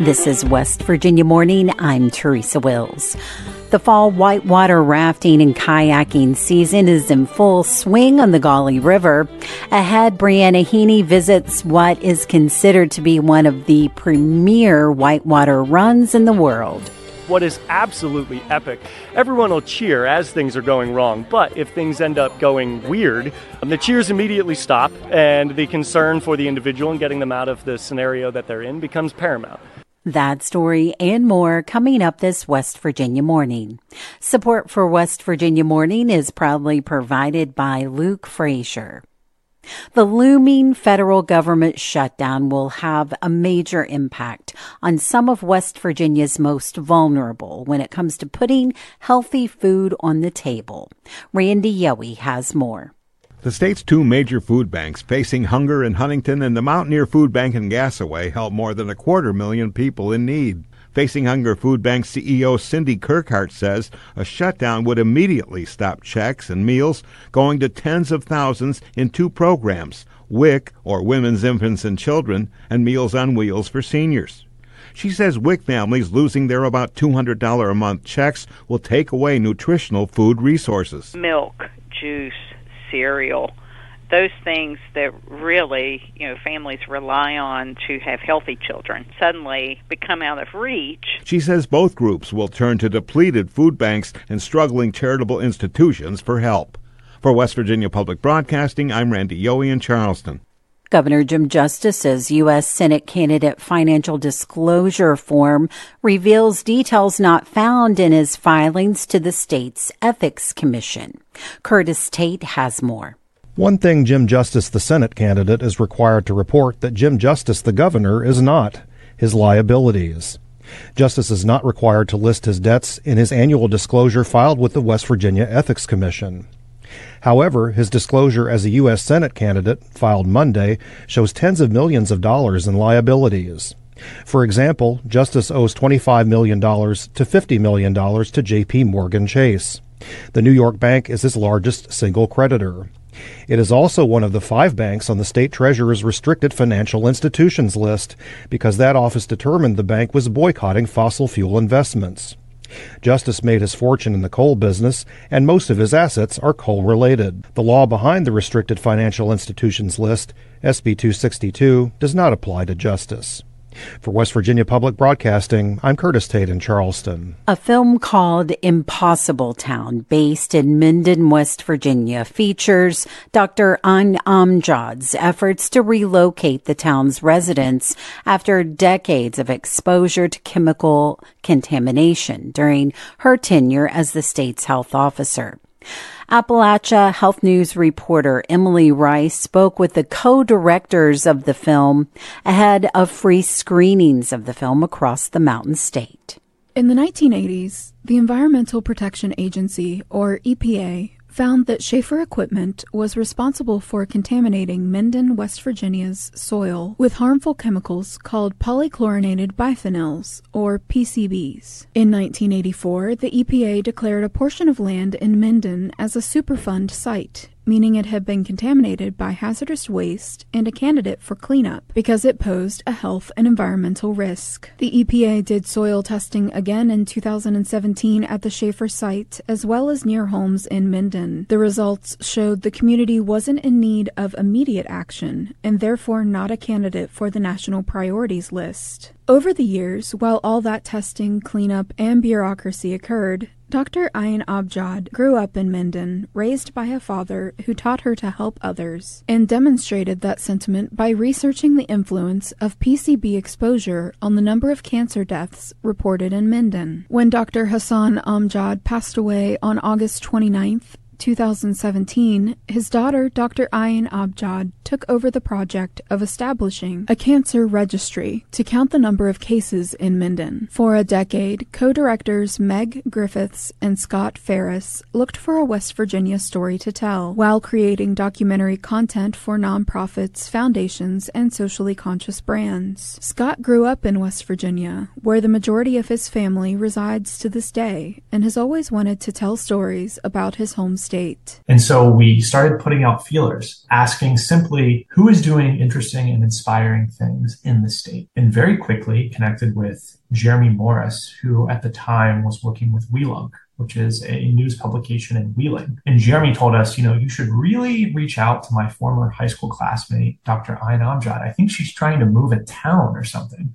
This is West Virginia Morning. I'm Teresa Wills. The fall whitewater rafting and kayaking season is in full swing on the Gauley River. Ahead, Briana Heaney visits what is considered to be one of the premier whitewater runs in the world what is absolutely epic. Everyone will cheer as things are going wrong, but if things end up going weird, um, the cheers immediately stop, and the concern for the individual and getting them out of the scenario that they're in becomes paramount. That story and more coming up this West Virginia morning. Support for West Virginia morning is proudly provided by Luke Frazier. The looming federal government shutdown will have a major impact on some of West Virginia's most vulnerable when it comes to putting healthy food on the table. Randy Yohe has more. The state's two major food banks facing hunger in Huntington and the Mountaineer Food Bank in Gassaway help more than a quarter million people in need. Facing Hunger Food Bank CEO Cindy Kirkhart says a shutdown would immediately stop checks and meals going to tens of thousands in two programs WIC, or Women's Infants and Children, and Meals on Wheels for seniors. She says WIC families losing their about $200 a month checks will take away nutritional food resources. Milk, juice, cereal, those things that really, you know, families rely on to have healthy children suddenly become out of reach. She says both groups will turn to depleted food banks and struggling charitable institutions for help. For West Virginia Public Broadcasting, I'm Randy Yohe in Charleston. Governor Jim Justice's U.S. Senate candidate financial disclosure form reveals details not found in his filings to the state's Ethics Commission. Curtis Tate has more. One thing Jim Justice, the Senate candidate, is required to report that Jim Justice, the governor, is not his liabilities. Justice is not required to list his debts in his annual disclosure filed with the West Virginia Ethics Commission. However, his disclosure as a U.S. Senate candidate, filed Monday, shows tens of millions of dollars in liabilities. For example, Justice owes $25 million to $50 million to J.P. Morgan Chase. The New York Bank is his largest single creditor. It is also one of the five banks on the state treasurer's restricted financial institutions list because that office determined the bank was boycotting fossil fuel investments. Justice made his fortune in the coal business, and most of his assets are coal related. The law behind the Restricted Financial Institutions List, SB 262, does not apply to Justice. For West Virginia Public Broadcasting, I'm Curtis Tate in Charleston. A film called Impossible Town, based in Minden, West Virginia, features Dr. Ayne Amjad's efforts to relocate the town's residents after decades of exposure to chemical contamination during her tenure as the state's health officer. Appalachia Health News reporter Emily Rice spoke with the co-directors of the film ahead of free screenings of the film across the Mountain State. In the 1980s, the Environmental Protection Agency, or EPA, found that Shaffer Equipment was responsible for contaminating Minden, West Virginia's soil with harmful chemicals called polychlorinated biphenyls, or PCBs. In 1984, the EPA declared a portion of land in Minden as a Superfund site meaning it had been contaminated by hazardous waste and a candidate for cleanup because it posed a health and environmental risk. The EPA did soil testing again in 2017 at the Shaffer site as well as near homes in Minden. The results showed the community wasn't in need of immediate action and therefore not a candidate for the national priorities list. Over the years, while all that testing, cleanup, and bureaucracy occurred, Dr. Ayne Amjad grew up in Minden, raised by a father who taught her to help others, and demonstrated that sentiment by researching the influence of PCB exposure on the number of cancer deaths reported in Minden. When Dr. Hassan Amjad passed away on August 29th, 2017, his daughter, Dr. Ayne Amjad, took over the project of establishing a cancer registry to count the number of cases in Minden. For a decade, co directors Meg Griffiths and Scott Ferris looked for a West Virginia story to tell while creating documentary content for nonprofits, foundations, and socially conscious brands. Scott grew up in West Virginia, where the majority of his family resides to this day, and has always wanted to tell stories about his home state state. And so we started putting out feelers, asking simply who is doing interesting and inspiring things in the state. And very quickly connected with Jeremy Morris, who at the time was working with Weelunk, which is a news publication in Wheeling. And Jeremy told us, you know, you should really reach out to my former high school classmate, Dr. Ayne Amjad. I think she's trying to move a town or something.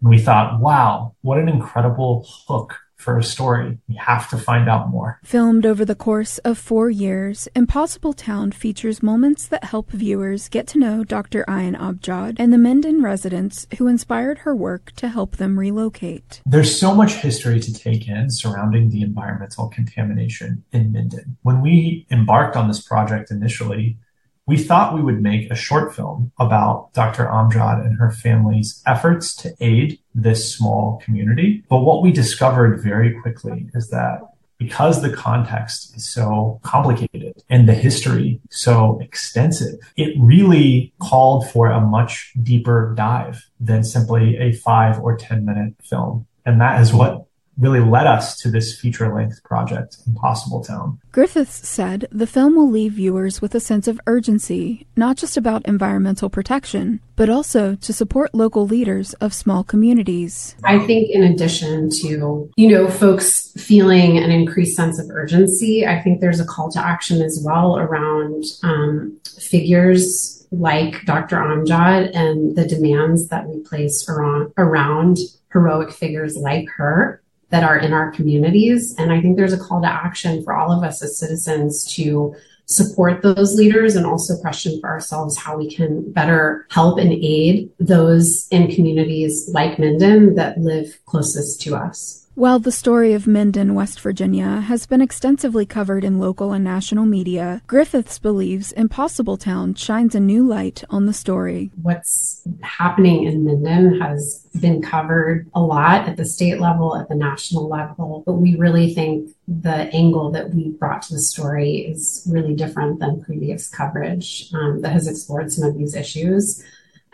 And we thought, wow, what an incredible hook for a story. We have to find out more. Filmed over the course of four years, Impossible Town features moments that help viewers get to know Dr. Ayne Amjad and the Minden residents who inspired her work to help them relocate. There's so much history to take in surrounding the environmental contamination in Minden. When we embarked on this project initially, we thought we would make a short film about Dr. Amjad and her family's efforts to aid this small community. But what we discovered very quickly is that because the context is so complicated and the history so extensive, it really called for a much deeper dive than simply a five or 10 minute film. And that is what really led us to this feature length project, Impossible Town. Griffiths said the film will leave viewers with a sense of urgency, not just about environmental protection, but also to support local leaders of small communities. I think, in addition to, you know, folks feeling an increased sense of urgency, I think there's a call to action as well around um, figures like Dr. Amjad and the demands that we place around, around heroic figures like her that are in our communities. And I think there's a call to action for all of us as citizens to support those leaders and also question for ourselves how we can better help and aid those in communities like Minden that live closest to us. While the story of Minden, West Virginia has been extensively covered in local and national media, Griffiths believes Impossible Town shines a new light on the story. What's happening in Minden has been covered a lot at the state level, at the national level, but we really think the angle that we brought to the story is really different than previous coverage um, that has explored some of these issues.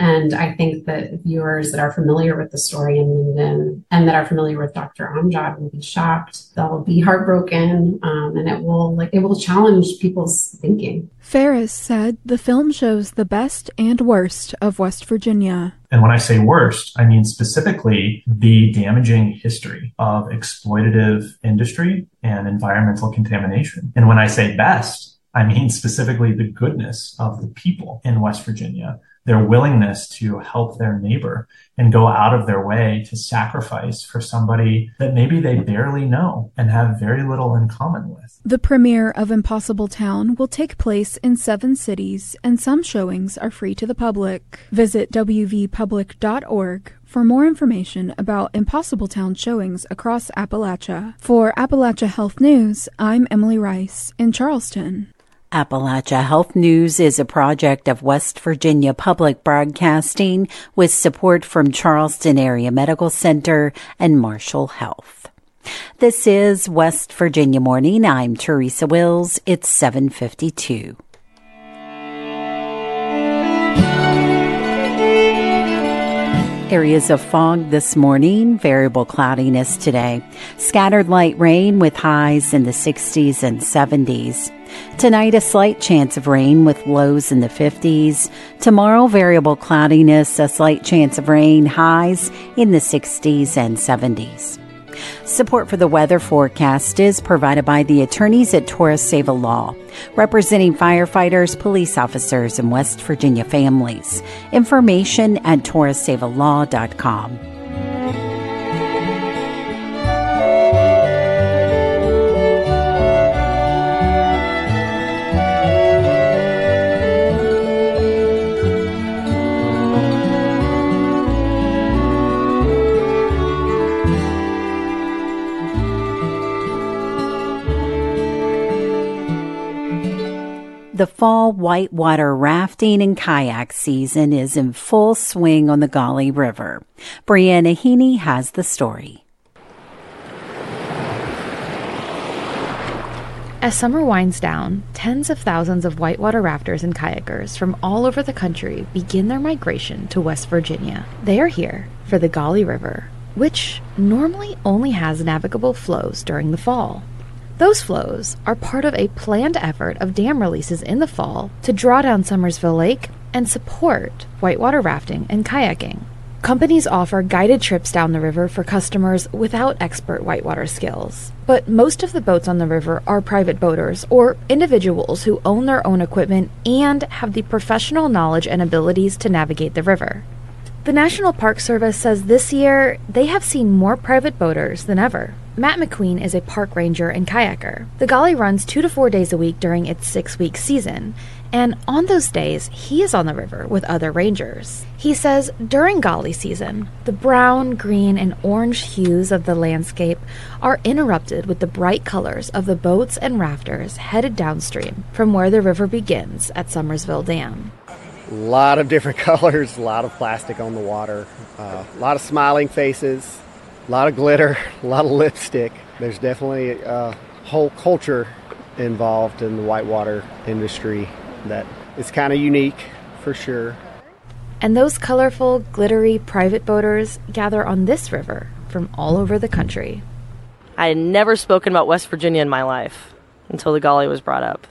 And I think that viewers that are familiar with the story in Minden and that are familiar with Dr. Amjad will be shocked. They'll be heartbroken, um, and it will like it will challenge people's thinking. Ferris said the film shows the best and worst of West Virginia. And when I say worst, I mean specifically the damaging history of exploitative industry and environmental contamination. And when I say best, I mean specifically the goodness of the people in West Virginia their willingness to help their neighbor and go out of their way to sacrifice for somebody that maybe they barely know and have very little in common with. The premiere of Impossible Town will take place in seven cities, and some showings are free to the public. Visit wvpublic.org for more information about Impossible Town showings across Appalachia. For Appalachia Health News, I'm Emily Rice in Charleston. Appalachia Health News is a project of West Virginia Public Broadcasting with support from Charleston Area Medical Center and Marshall Health. This is West Virginia Morning. I'm Teresa Wills. It's 752. Areas of fog this morning, variable cloudiness today. Scattered light rain with highs in the 60s and 70s. Tonight, a slight chance of rain with lows in the 50s. Tomorrow, variable cloudiness, a slight chance of rain, highs in the 60s and 70s. Support for the weather forecast is provided by the attorneys at Torres Save a Law, representing firefighters, police officers, and West Virginia families. Information at torressavealaw.com. The fall whitewater rafting and kayak season is in full swing on the Gauley River. Briana Heaney has the story. As summer winds down, tens of thousands of whitewater rafters and kayakers from all over the country begin their migration to West Virginia. They are here for the Gauley River, which normally only has navigable flows during the fall. Those flows are part of a planned effort of dam releases in the fall to draw down Summersville Lake and support whitewater rafting and kayaking. Companies offer guided trips down the river for customers without expert whitewater skills. But most of the boats on the river are private boaters or individuals who own their own equipment and have the professional knowledge and abilities to navigate the river. The National Park Service says this year they have seen more private boaters than ever. Matt McQueen is a park ranger and kayaker. The Gauley runs two to four days a week during its six week season, and on those days, he is on the river with other rangers. He says during Gauley season, the brown, green, and orange hues of the landscape are interrupted with the bright colors of the boats and rafters headed downstream from where the river begins at Summersville Dam. A lot of different colors, a lot of plastic on the water, uh, a lot of smiling faces, a lot of glitter, a lot of lipstick. There's definitely a whole culture involved in the whitewater industry that is kind of unique for sure. And those colorful, glittery private boaters gather on this river from all over the country. I had never spoken about West Virginia in my life until the Gauley was brought up.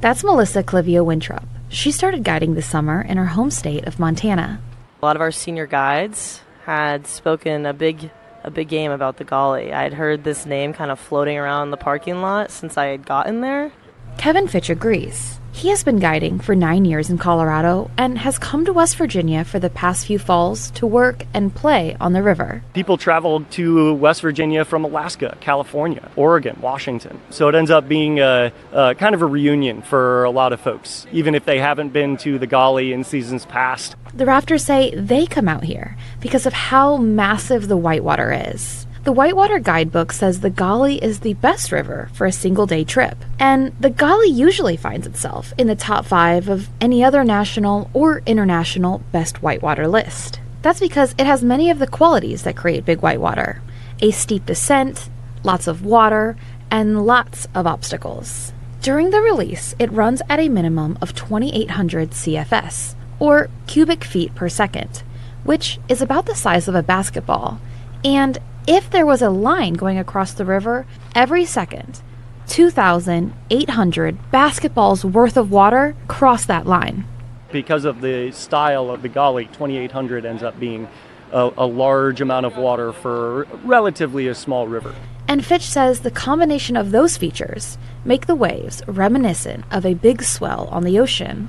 That's Melissa Clivia Winthrop. She started guiding this summer in her home state of Montana. A lot of our senior guides had spoken a big a big game about the Gauley. I had heard this name kind of floating around the parking lot since I had gotten there. Kevin Fitch agrees. He has been guiding for nine years in Colorado and has come to West Virginia for the past few falls to work and play on the river. People travel to West Virginia from Alaska, California, Oregon, Washington. So it ends up being a, a kind of a reunion for a lot of folks, even if they haven't been to the Gauley in seasons past. The rafters say they come out here because of how massive the whitewater is. The Whitewater Guidebook says the Gauley is the best river for a single day trip, and the Gauley usually finds itself in the top five of any other national or international best whitewater list. That's because it has many of the qualities that create big whitewater a steep descent, lots of water, and lots of obstacles. During the release, it runs at a minimum of 2,800 CFS, or cubic feet per second, which is about the size of a basketball, and if there was a line going across the river every second, 2,800 basketballs worth of water cross that line. Because of the style of the Gauley, 2,800 ends up being a, a large amount of water for relatively a small river. And Fitch says the combination of those features make the waves reminiscent of a big swell on the ocean.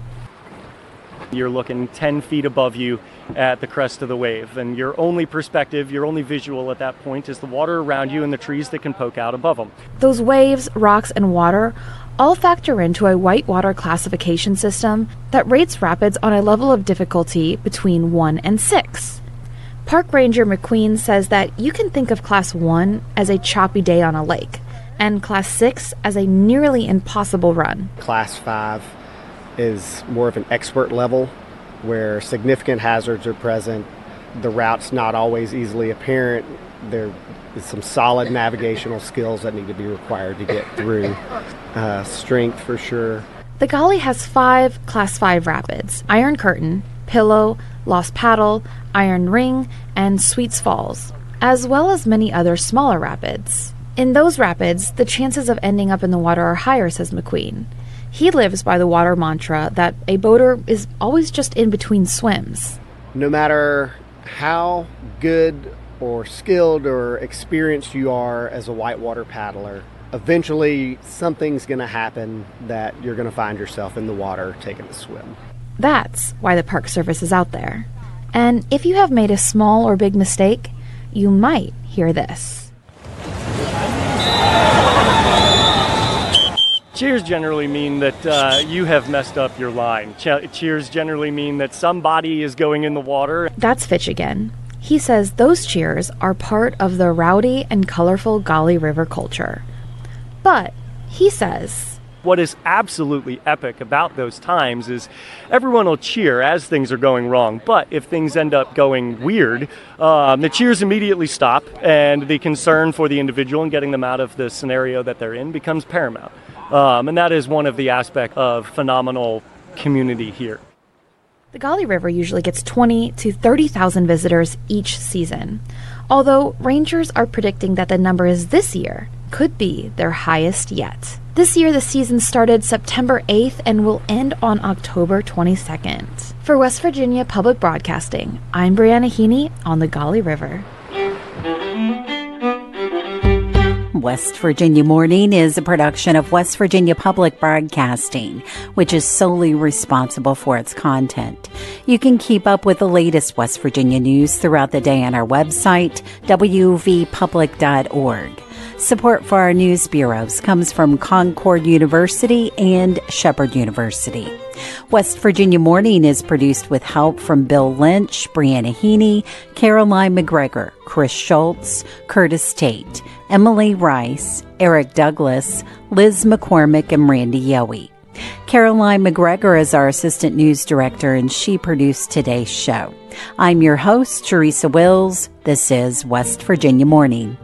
You're looking 10 feet above you at the crest of the wave, and your only perspective, your only visual at that point is the water around you and the trees that can poke out above them. Those waves, rocks, and water all factor into a whitewater classification system that rates rapids on a level of difficulty between 1 and 6. Park Ranger McQueen says that you can think of Class 1 as a choppy day on a lake, and Class 6 as a nearly impossible run. Class 5 is more of an expert level where significant hazards are present. The route's not always easily apparent. There is some solid navigational skills that need to be required to get through. Uh, strength for sure. The Gauley has five Class 5 rapids Iron Curtain, Pillow, Lost Paddle, Iron Ring, and Sweets Falls, as well as many other smaller rapids. In those rapids, the chances of ending up in the water are higher, says McQueen. He lives by the water mantra that a boater is always just in between swims. No matter how good or skilled or experienced you are as a whitewater paddler, eventually something's going to happen that you're going to find yourself in the water taking a swim. That's why the Park Service is out there. And if you have made a small or big mistake, you might hear this. Cheers generally mean that uh, you have messed up your line. Che- cheers generally mean that somebody is going in the water. That's Fitch again. He says those cheers are part of the rowdy and colorful Gauley River culture. But he says what is absolutely epic about those times is everyone will cheer as things are going wrong. But if things end up going weird, um, the cheers immediately stop, and the concern for the individual and getting them out of the scenario that they're in becomes paramount. Um, and that is one of the aspects of phenomenal community here. The Gauley River usually gets 20 to 30,000 visitors each season. Although rangers are predicting that the number is this year could be their highest yet. This year, the season started September 8th and will end on October 22nd. For West Virginia Public Broadcasting, I'm Briana Heaney on the Gauley River. West Virginia Morning is a production of West Virginia Public Broadcasting, which is solely responsible for its content. You can keep up with the latest West Virginia news throughout the day on our website, wvpublic.org. Support for our news bureaus comes from Concord University and Shepherd University. West Virginia Morning is produced with help from Bill Lynch, Briana Heaney, Caroline MacGregor, Chris Schultz, Curtis Tate, Emily Rice, Eric Douglas, Liz McCormick, and Randy Yohe. Caroline MacGregor is our assistant news director, and she produced today's show. I'm your host, Teresa Wills. This is West Virginia Morning.